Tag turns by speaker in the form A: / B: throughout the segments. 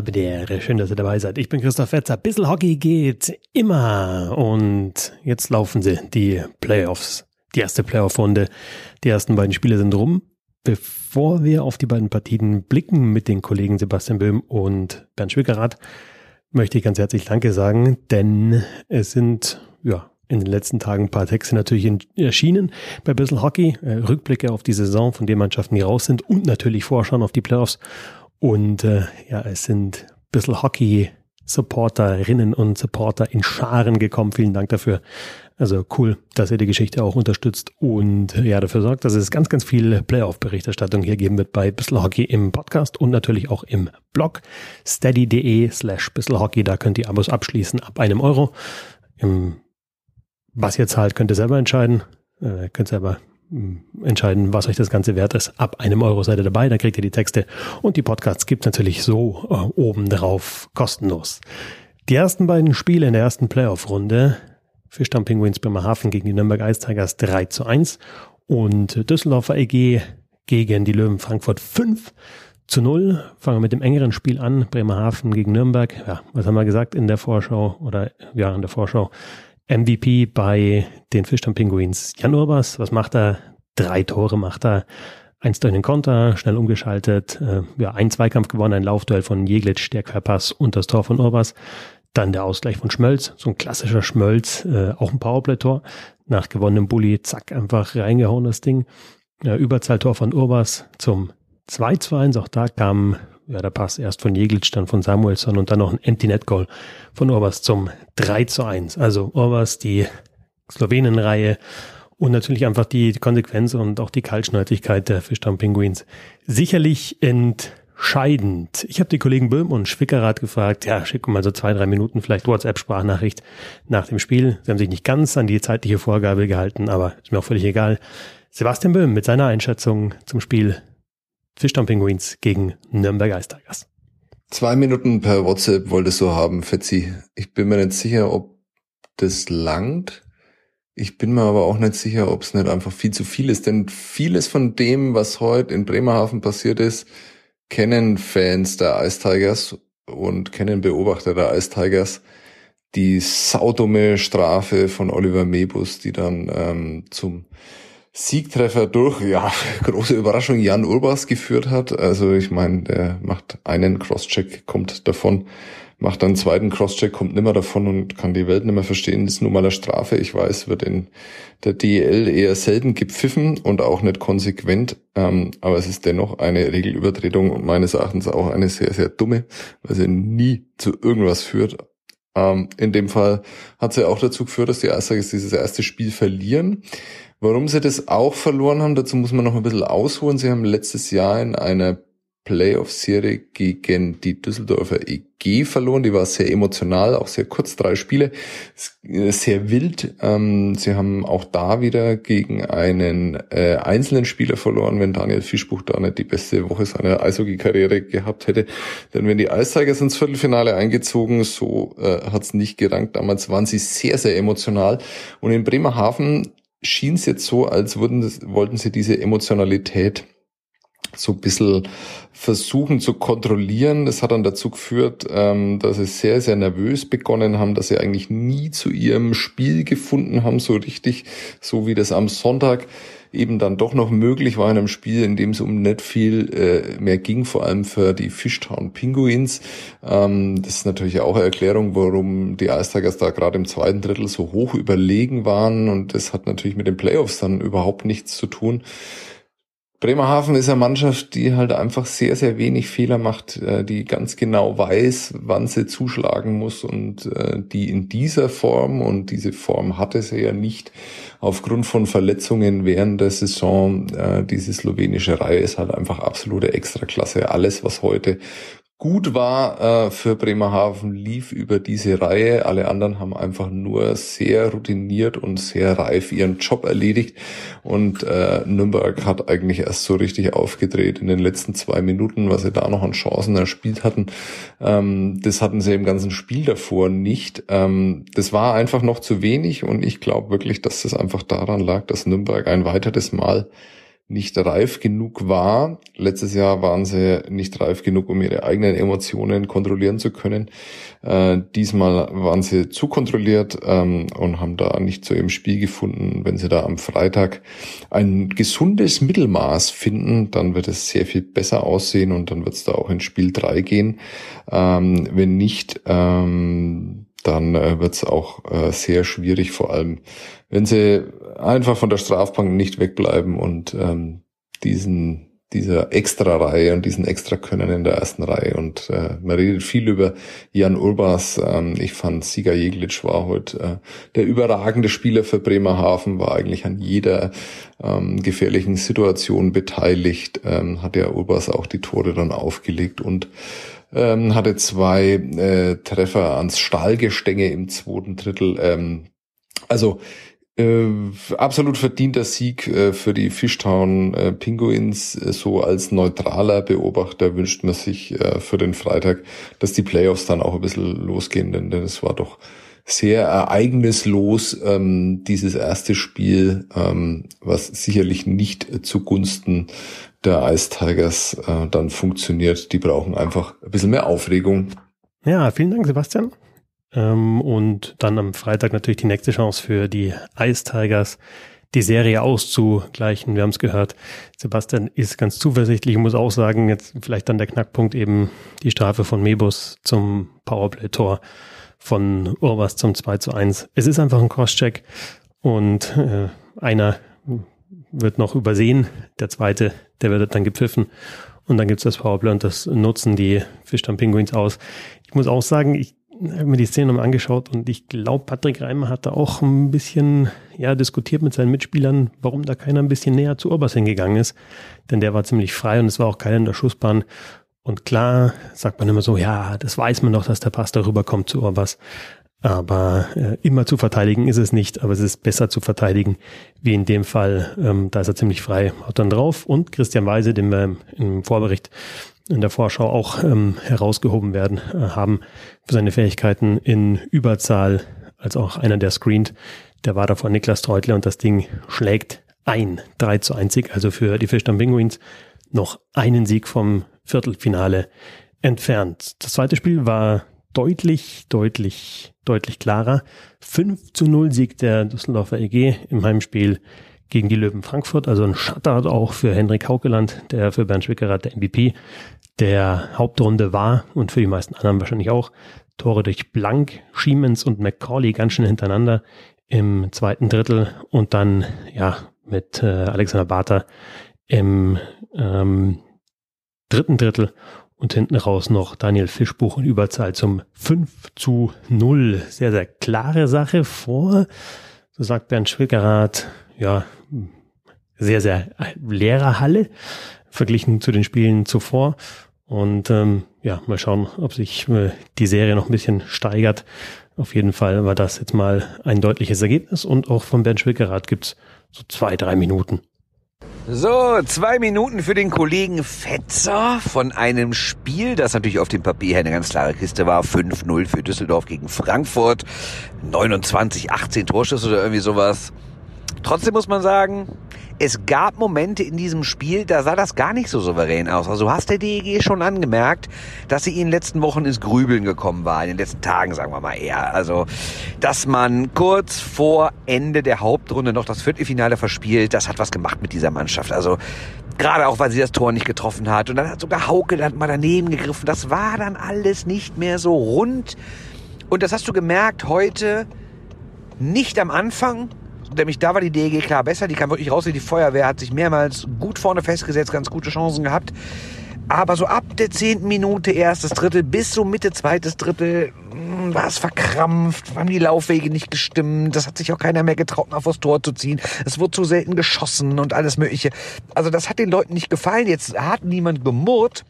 A: bitte, schön, dass ihr dabei seid. Ich bin Christoph Fetzer. Bissel Hockey geht immer. Und jetzt laufen sie, die Playoffs. Die erste Playoff-Runde. Die ersten beiden Spiele sind rum. Bevor wir auf die beiden Partien blicken mit den Kollegen Sebastian Böhm und Bernd Schwickerath, möchte ich ganz herzlich Danke sagen, denn es sind, ja, in den letzten Tagen ein paar Texte natürlich erschienen bei Bissel Hockey, äh, Rückblicke auf die Saison von den Mannschaften, die raus sind und natürlich Vorschauen auf die Playoffs. Und äh, ja, es sind ein bisschen Hockey-Supporterinnen und Supporter in Scharen gekommen. Vielen Dank dafür. Also cool, dass ihr die Geschichte auch unterstützt und ja, dafür sorgt, dass es ganz, ganz viel Playoff-Berichterstattung hier geben wird bei Bissl Hockey im Podcast und natürlich auch im Blog steady.de slash Hockey. Da könnt ihr Abos abschließen ab einem Euro. Im, was ihr zahlt, könnt ihr selber entscheiden. Äh, könnt selber entscheiden, was euch das Ganze wert ist. Ab einem Euro seid ihr dabei, da kriegt ihr die Texte und die Podcasts gibt natürlich so äh, oben drauf kostenlos. Die ersten beiden Spiele in der ersten Playoff-Runde, Fischdamm Penguins Bremerhaven gegen die Nürnberg Ice Tigers 3 zu 1 und Düsseldorfer EG gegen die Löwen Frankfurt 5 zu 0. Fangen wir mit dem engeren Spiel an, Bremerhaven gegen Nürnberg. Ja, was haben wir gesagt in der Vorschau oder ja, in der Vorschau? MVP bei den Fischdamm Pinguins. Jan Urbas, was macht er? Drei Tore macht er. Eins durch den Konter, schnell umgeschaltet, äh, ja, ein Zweikampf gewonnen, ein Laufduell von Jeglitsch, der Querpass und das Tor von Urbas. Dann der Ausgleich von Schmölz, so ein klassischer Schmölz, äh, auch ein Powerplay-Tor. Nach gewonnenem Bulli, zack, einfach reingehauen das Ding. Ja, Überzahltor von Urbas zum 2 zu 1. Auch da kam ja, der Pass erst von Jeglitsch, dann von Samuelsson und dann noch ein Empty Net Goal von Orbas zum 3 zu 1. Also Orbas, die Slowenenreihe und natürlich einfach die Konsequenz und auch die Kaltschnäuzigkeit der Fischdamm Penguins sicherlich entscheidend. Ich habe die Kollegen Böhm und Schwickerath gefragt, ja, schick mal so zwei, drei Minuten vielleicht WhatsApp-Sprachnachricht nach dem Spiel. Sie haben sich nicht ganz an die zeitliche Vorgabe gehalten, aber ist mir auch völlig egal. Sebastian Böhm mit seiner Einschätzung zum Spiel Fischdamm Penguins gegen Nürnberg Ice Tigers.
B: Zwei Minuten per WhatsApp wolltest du haben, Fetzi. Ich bin mir nicht sicher, ob das langt. Ich bin mir aber auch nicht sicher, ob es nicht einfach viel zu viel ist. Denn vieles von dem, was heute in Bremerhaven passiert ist, kennen Fans der Ice Tigers und kennen Beobachter der Ice Tigers. Die saudumme Strafe von Oliver Mebus, die dann ähm, zum Siegtreffer durch, ja, große Überraschung, Jan Urbas geführt hat. Also ich meine, der macht einen Crosscheck, kommt davon, macht einen zweiten Crosscheck, kommt nimmer davon und kann die Welt nimmer verstehen. Das ist nun mal eine Strafe. Ich weiß, wird in der DEL eher selten gepfiffen und auch nicht konsequent. Ähm, aber es ist dennoch eine Regelübertretung und meines Erachtens auch eine sehr, sehr dumme, weil sie nie zu irgendwas führt. Ähm, in dem Fall hat sie auch dazu geführt, dass die Eisbergs dieses erste Spiel verlieren. Warum sie das auch verloren haben, dazu muss man noch ein bisschen ausholen. Sie haben letztes Jahr in einer Playoff-Serie gegen die Düsseldorfer EG verloren. Die war sehr emotional, auch sehr kurz, drei Spiele, sehr wild. Ähm, sie haben auch da wieder gegen einen äh, einzelnen Spieler verloren, wenn Daniel Fischbuch da nicht die beste Woche seiner Eishockey-Karriere gehabt hätte. Denn wenn die Eistigers ins Viertelfinale eingezogen, so äh, hat es nicht gerankt. Damals waren sie sehr, sehr emotional. Und in Bremerhaven schien es jetzt so, als würden, wollten sie diese Emotionalität so ein bisschen versuchen zu kontrollieren. Das hat dann dazu geführt, ähm, dass sie sehr, sehr nervös begonnen haben, dass sie eigentlich nie zu ihrem Spiel gefunden haben, so richtig, so wie das am Sonntag eben dann doch noch möglich war in einem Spiel, in dem es um nicht viel äh, mehr ging, vor allem für die Fishtown Pinguins. Ähm, das ist natürlich auch eine Erklärung, warum die Ice Tigers da gerade im zweiten Drittel so hoch überlegen waren und das hat natürlich mit den Playoffs dann überhaupt nichts zu tun. Bremerhaven ist eine Mannschaft, die halt einfach sehr, sehr wenig Fehler macht, äh, die ganz genau weiß, wann sie zuschlagen muss und äh, die in dieser Form, und diese Form hatte sie ja nicht aufgrund von Verletzungen während der Saison, äh, diese slowenische Reihe ist halt einfach absolute Extraklasse. Alles, was heute gut war äh, für Bremerhaven, lief über diese Reihe. Alle anderen haben einfach nur sehr routiniert und sehr reif ihren Job erledigt. Und äh, Nürnberg hat eigentlich erst so richtig aufgedreht in den letzten zwei Minuten, was sie da noch an Chancen erspielt hatten. Ähm, das hatten sie im ganzen Spiel davor nicht. Ähm, das war einfach noch zu wenig und ich glaube wirklich, dass das einfach daran lag, dass Nürnberg ein weiteres Mal nicht reif genug war. Letztes Jahr waren sie nicht reif genug, um ihre eigenen Emotionen kontrollieren zu können. Äh, diesmal waren sie zu kontrolliert ähm, und haben da nicht zu ihrem Spiel gefunden. Wenn sie da am Freitag ein gesundes Mittelmaß finden, dann wird es sehr viel besser aussehen und dann wird es da auch in Spiel drei gehen. Ähm, wenn nicht, ähm, dann äh, wird es auch äh, sehr schwierig, vor allem wenn sie einfach von der Strafbank nicht wegbleiben und ähm, diesen dieser extra Reihe und diesen extra Können in der ersten Reihe. Und äh, man redet viel über Jan Urbas. Ähm, ich fand Sieger Jeglitsch war heute äh, der überragende Spieler für Bremerhaven, war eigentlich an jeder ähm, gefährlichen Situation beteiligt, ähm, hat ja Urbas auch die Tore dann aufgelegt und ähm, hatte zwei äh, Treffer ans Stahlgestänge im zweiten Drittel. Ähm, also äh, absolut verdienter Sieg äh, für die Fishtown äh, Pinguins. Äh, so als neutraler Beobachter wünscht man sich äh, für den Freitag, dass die Playoffs dann auch ein bisschen losgehen, denn, denn es war doch sehr ereignislos ähm, dieses erste Spiel, ähm, was sicherlich nicht zugunsten der Ice Tigers äh, dann funktioniert. Die brauchen einfach ein bisschen mehr Aufregung.
A: Ja, vielen Dank, Sebastian. Ähm, und dann am Freitag natürlich die nächste Chance für die Ice Tigers, die Serie auszugleichen. Wir haben es gehört. Sebastian ist ganz zuversichtlich. Ich muss auch sagen, jetzt vielleicht dann der Knackpunkt eben die Strafe von Mebus zum Powerplay-Tor von Urwas zum 2 zu 1. Es ist einfach ein Crosscheck und äh, einer wird noch übersehen, der zweite, der wird dann gepfiffen und dann gibt's das Powerplay und das nutzen die Fischdamm Penguins aus. Ich muss auch sagen, ich habe mir die Szene nochmal angeschaut und ich glaube, Patrick Reimer hat da auch ein bisschen ja, diskutiert mit seinen Mitspielern, warum da keiner ein bisschen näher zu Urbas hingegangen ist. Denn der war ziemlich frei und es war auch keiner in der Schussbahn. Und klar sagt man immer so, ja, das weiß man doch, dass der Pass darüber kommt zu Urbas. Aber äh, immer zu verteidigen ist es nicht, aber es ist besser zu verteidigen, wie in dem Fall. Ähm, da ist er ziemlich frei, haut dann drauf. Und Christian Weise, den wir im Vorbericht in der Vorschau auch ähm, herausgehoben werden, äh, haben für seine Fähigkeiten in Überzahl, als auch einer, der screent, der war davor Niklas Treutler und das Ding schlägt ein 3 zu 1 Sieg, also für die Fischdamm Penguins noch einen Sieg vom Viertelfinale entfernt. Das zweite Spiel war deutlich, deutlich, deutlich klarer. 5 zu 0 Sieg der Düsseldorfer EG im Heimspiel gegen die Löwen Frankfurt. Also ein Shutout auch für Henrik Haukeland, der für Bernd Schwickerath der MVP der Hauptrunde war und für die meisten anderen wahrscheinlich auch. Tore durch Blank, Schiemens und McCauley ganz schön hintereinander im zweiten Drittel und dann ja mit äh, Alexander Barter im ähm, dritten Drittel und hinten raus noch Daniel Fischbuch in Überzahl zum 5 zu 0. Sehr, sehr klare Sache vor, so sagt Bernd Schwickerath, ja, sehr, sehr leere Halle verglichen zu den Spielen zuvor. Und ähm, ja, mal schauen, ob sich äh, die Serie noch ein bisschen steigert. Auf jeden Fall war das jetzt mal ein deutliches Ergebnis und auch von Bernd Schwickerath gibt's so zwei, drei Minuten.
C: So, zwei Minuten für den Kollegen Fetzer von einem Spiel, das natürlich auf dem Papier eine ganz klare Kiste war. 5-0 für Düsseldorf gegen Frankfurt. 29, 18 Torschüsse oder irgendwie sowas. Trotzdem muss man sagen, es gab Momente in diesem Spiel, da sah das gar nicht so souverän aus. Also du hast der DEG schon angemerkt, dass sie in den letzten Wochen ins Grübeln gekommen war, in den letzten Tagen, sagen wir mal eher. Also, dass man kurz vor Ende der Hauptrunde noch das Viertelfinale verspielt, das hat was gemacht mit dieser Mannschaft. Also, gerade auch, weil sie das Tor nicht getroffen hat. Und dann hat sogar Hauke dann mal daneben gegriffen. Das war dann alles nicht mehr so rund. Und das hast du gemerkt heute nicht am Anfang, nämlich da war die DEG klar besser. Die kam wirklich raus. Die Feuerwehr hat sich mehrmals gut vorne festgesetzt, ganz gute Chancen gehabt. Aber so ab der zehnten Minute, erstes Drittel, bis so Mitte, zweites Drittel, hm, war es verkrampft, haben die Laufwege nicht gestimmt, das hat sich auch keiner mehr getraut, nach vors Tor zu ziehen. Es wurde zu selten geschossen und alles Mögliche. Also das hat den Leuten nicht gefallen. Jetzt hat niemand gemurrt,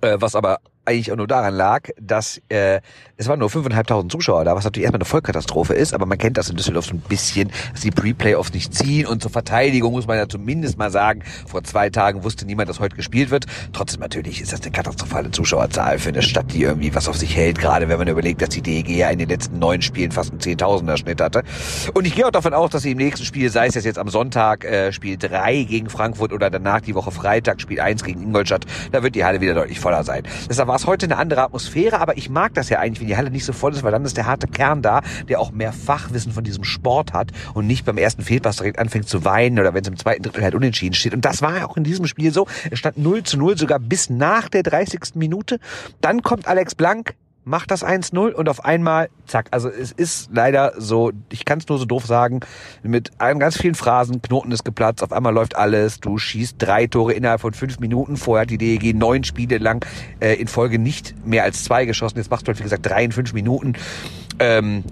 C: äh, was aber eigentlich auch nur daran lag, dass äh, es waren nur 5.500 Zuschauer da, was natürlich erstmal eine Vollkatastrophe ist, aber man kennt das in Düsseldorf so ein bisschen, dass die Pre-Playoffs nicht ziehen und zur Verteidigung muss man ja zumindest mal sagen, vor zwei Tagen wusste niemand, dass heute gespielt wird. Trotzdem natürlich ist das eine katastrophale Zuschauerzahl für eine Stadt, die irgendwie was auf sich hält, gerade wenn man überlegt, dass die DEG ja in den letzten neun Spielen fast einen Zehntausender Schnitt hatte. Und ich gehe auch davon aus, dass sie im nächsten Spiel, sei es jetzt am Sonntag, äh, Spiel drei gegen Frankfurt oder danach die Woche Freitag, Spiel eins gegen Ingolstadt, da wird die Halle wieder deutlich voller sein. Deshalb war es heute eine andere Atmosphäre, aber ich mag das ja eigentlich, wenn die Halle nicht so voll ist, weil dann ist der harte Kern da, der auch mehr Fachwissen von diesem Sport hat und nicht beim ersten Fehlpass direkt anfängt zu weinen oder wenn es im zweiten Drittel halt unentschieden steht. Und das war auch in diesem Spiel so. Es stand 0 zu 0 sogar bis nach der 30. Minute. Dann kommt Alex Blank, macht das 1-0 und auf einmal, zack. Also es ist leider so, ich kann es nur so doof sagen, mit ganz vielen Phrasen, Knoten ist geplatzt, auf einmal läuft alles, du schießt drei Tore innerhalb von fünf Minuten, vorher hat die DEG neun Spiele lang äh, in Folge nicht mehr als zwei geschossen, jetzt machst du halt wie gesagt drei in fünf Minuten. Ähm,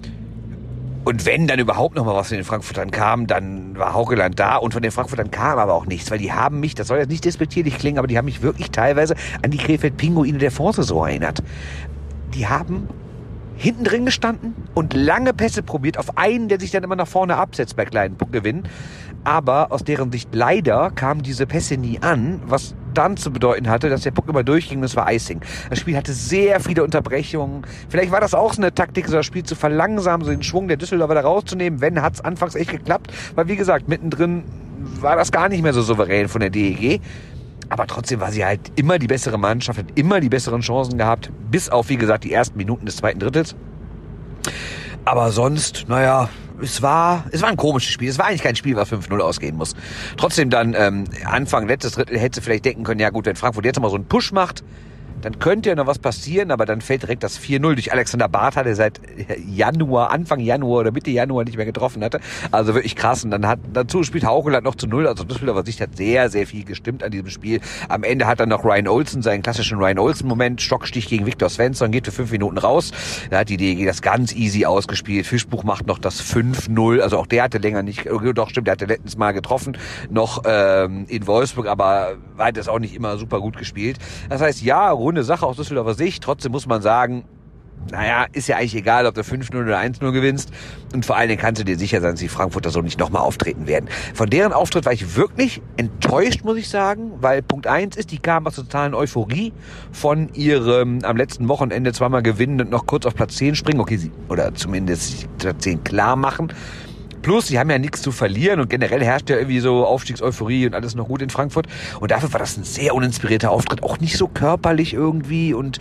C: und wenn dann überhaupt noch mal was von den Frankfurtern kam, dann war Haukeland da und von den Frankfurtern kam aber auch nichts, weil die haben mich, das soll jetzt nicht despektierlich klingen, aber die haben mich wirklich teilweise an die Krefeld-Pinguine der Vorsaison erinnert die haben hinten drin gestanden und lange Pässe probiert auf einen, der sich dann immer nach vorne absetzt bei kleinen Gewinnen. Aber aus deren Sicht leider kamen diese Pässe nie an, was dann zu bedeuten hatte, dass der Puck immer durchging und es war Icing. Das Spiel hatte sehr viele Unterbrechungen. Vielleicht war das auch so eine Taktik, so das Spiel zu verlangsamen, so den Schwung der Düsseldorfer da rauszunehmen. Wenn, hat es anfangs echt geklappt. Weil wie gesagt, mittendrin war das gar nicht mehr so souverän von der DEG. Aber trotzdem war sie halt immer die bessere Mannschaft, hat immer die besseren Chancen gehabt, bis auf, wie gesagt, die ersten Minuten des zweiten Drittels. Aber sonst, naja, es war, es war ein komisches Spiel. Es war eigentlich kein Spiel, was 5-0 ausgehen muss. Trotzdem dann ähm, Anfang letztes Drittel hätte vielleicht denken können, ja gut, wenn Frankfurt jetzt mal so einen Push macht, dann könnte ja noch was passieren, aber dann fällt direkt das 4-0 durch Alexander Bartha, der seit Januar, Anfang Januar oder Mitte Januar nicht mehr getroffen hatte. Also wirklich krass. Und dann hat dazu spielt Haukeland noch zu Null. Also das Spiel aber Sicht hat sehr, sehr viel gestimmt an diesem Spiel. Am Ende hat dann noch Ryan Olsen seinen klassischen Ryan Olsen-Moment, Stockstich gegen Viktor Svensson, geht für fünf Minuten raus. Da hat die DG das ganz easy ausgespielt. Fischbuch macht noch das 5-0. Also auch der hatte länger nicht, äh, doch stimmt, der hatte letztens mal getroffen, noch ähm, in Wolfsburg, aber hat das auch nicht immer super gut gespielt. Das heißt, ja, runde Sache aus Düsseldorfer Sicht. Trotzdem muss man sagen, naja, ist ja eigentlich egal, ob du 5-0 oder 1-0 gewinnst. Und vor allen Dingen kannst du dir sicher sein, dass die Frankfurter so nicht nochmal auftreten werden. Von deren Auftritt war ich wirklich enttäuscht, muss ich sagen, weil Punkt 1 ist, die kamen aus totalen Euphorie von ihrem am letzten Wochenende zweimal gewinnen und noch kurz auf Platz 10 springen. Okay, sie, oder zumindest Platz 10 klar machen. Plus, sie haben ja nichts zu verlieren und generell herrscht ja irgendwie so Aufstiegseuphorie und alles noch gut in Frankfurt. Und dafür war das ein sehr uninspirierter Auftritt, auch nicht so körperlich irgendwie. Und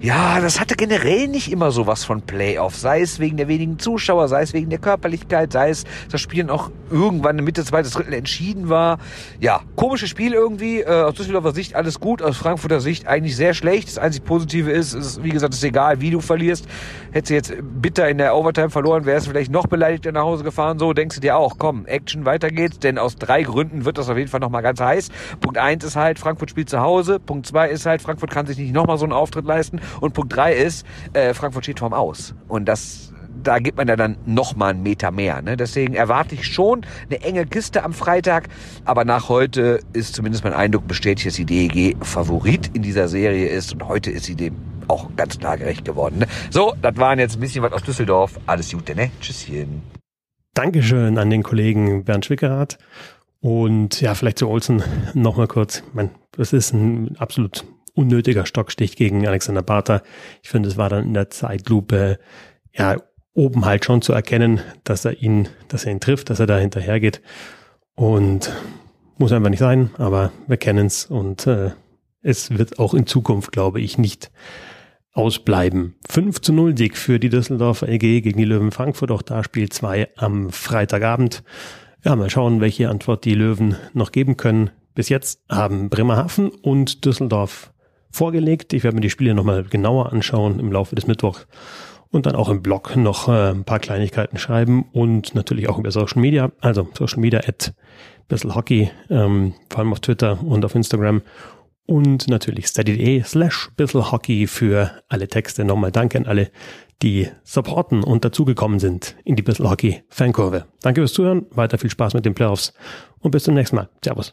C: ja, das hatte generell nicht immer so was von Playoff. Sei es wegen der wenigen Zuschauer, sei es wegen der Körperlichkeit, sei es das Spiel auch irgendwann in Mitte zweites Drittel entschieden war. Ja, komisches Spiel irgendwie. Äh, aus Düsseldorfer Sicht alles gut, aus Frankfurter Sicht eigentlich sehr schlecht. Das einzig Positive ist, ist wie gesagt, ist egal, wie du verlierst. Hättest du jetzt bitter in der Overtime verloren, wärst du vielleicht noch beleidigt nach Hause gefahren so, denkst du dir auch, komm, Action, weiter geht's, denn aus drei Gründen wird das auf jeden Fall nochmal ganz heiß. Punkt eins ist halt, Frankfurt spielt zu Hause. Punkt zwei ist halt, Frankfurt kann sich nicht nochmal so einen Auftritt leisten. Und Punkt drei ist, äh, Frankfurt steht vorm Aus. Und das, da gibt man ja dann nochmal einen Meter mehr. Ne? Deswegen erwarte ich schon eine enge Kiste am Freitag. Aber nach heute ist zumindest mein Eindruck bestätigt, dass die DEG Favorit in dieser Serie ist. Und heute ist sie dem auch ganz klar gerecht geworden. Ne? So, das waren jetzt ein bisschen was aus Düsseldorf. Alles Gute, ne? Tschüsschen.
A: Dankeschön an den Kollegen Bernd Schwickerath. Und ja, vielleicht zu Olsen nochmal kurz. Ich meine, das ist ein absolut unnötiger Stockstich gegen Alexander Barter. Ich finde, es war dann in der Zeitlupe ja oben halt schon zu erkennen, dass er ihn, dass er ihn trifft, dass er da hinterher geht. Und muss einfach nicht sein, aber wir kennen es und äh, es wird auch in Zukunft, glaube ich, nicht ausbleiben. 5 zu 0 Sieg für die Düsseldorfer EG gegen die Löwen Frankfurt. Auch da Spiel 2 am Freitagabend. Ja, mal schauen, welche Antwort die Löwen noch geben können. Bis jetzt haben Bremerhaven und Düsseldorf vorgelegt. Ich werde mir die Spiele nochmal genauer anschauen im Laufe des Mittwochs und dann auch im Blog noch äh, ein paar Kleinigkeiten schreiben und natürlich auch über Social Media, also Social Media at Bissl Hockey, ähm, vor allem auf Twitter und auf Instagram und natürlich steady.de slash Hockey für alle Texte. Nochmal danke an alle, die supporten und dazugekommen sind in die Bissl Hockey Fankurve. Danke fürs Zuhören, weiter viel Spaß mit den Playoffs und bis zum nächsten Mal. Servus.